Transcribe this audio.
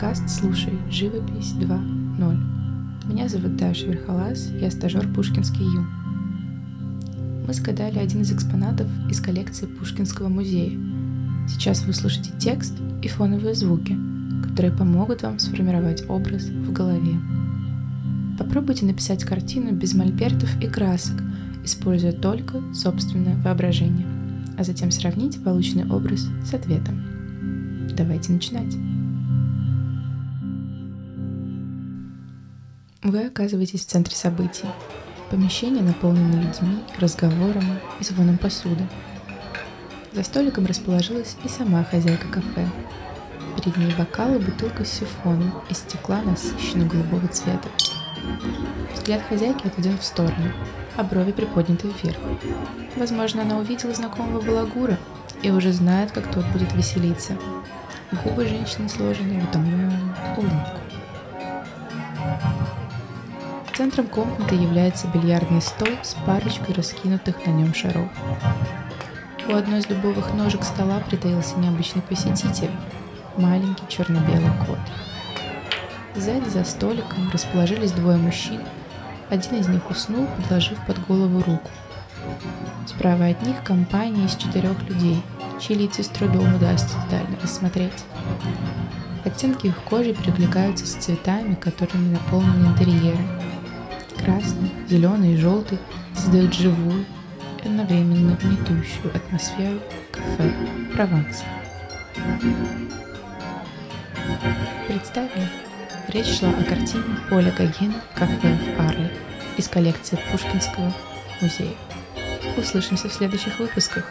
Подкаст «Слушай, живопись 2.0». Меня зовут Даша Верхолаз, я стажер Пушкинский Ю. Мы сгадали один из экспонатов из коллекции Пушкинского музея. Сейчас вы услышите текст и фоновые звуки, которые помогут вам сформировать образ в голове. Попробуйте написать картину без мольбертов и красок, используя только собственное воображение, а затем сравните полученный образ с ответом. Давайте начинать. Вы оказываетесь в центре событий. Помещение наполнено людьми, разговорами и звоном посуды. За столиком расположилась и сама хозяйка кафе. Перед ней бокалы, бутылка с сифоном из стекла насыщенно голубого цвета. Взгляд хозяйки отведен в сторону, а брови приподняты вверх. Возможно, она увидела знакомого балагура и уже знает, как тот будет веселиться – Губы женщины сложены в утомленную улыбку. Центром комнаты является бильярдный стол с парочкой раскинутых на нем шаров. У одной из дубовых ножек стола притаился необычный посетитель – маленький черно-белый кот. Сзади за столиком расположились двое мужчин, один из них уснул, подложив под голову руку. Справа от них компания из четырех людей – чьи лица с трудом удастся детально рассмотреть. Оттенки их кожи перекликаются с цветами, которыми наполнены интерьеры. Красный, зеленый и желтый создают живую и одновременно гнетущую атмосферу кафе Прованса. Представим, речь шла о картине Поля Гогена «Кафе в Арле» из коллекции Пушкинского музея. Услышимся в следующих выпусках.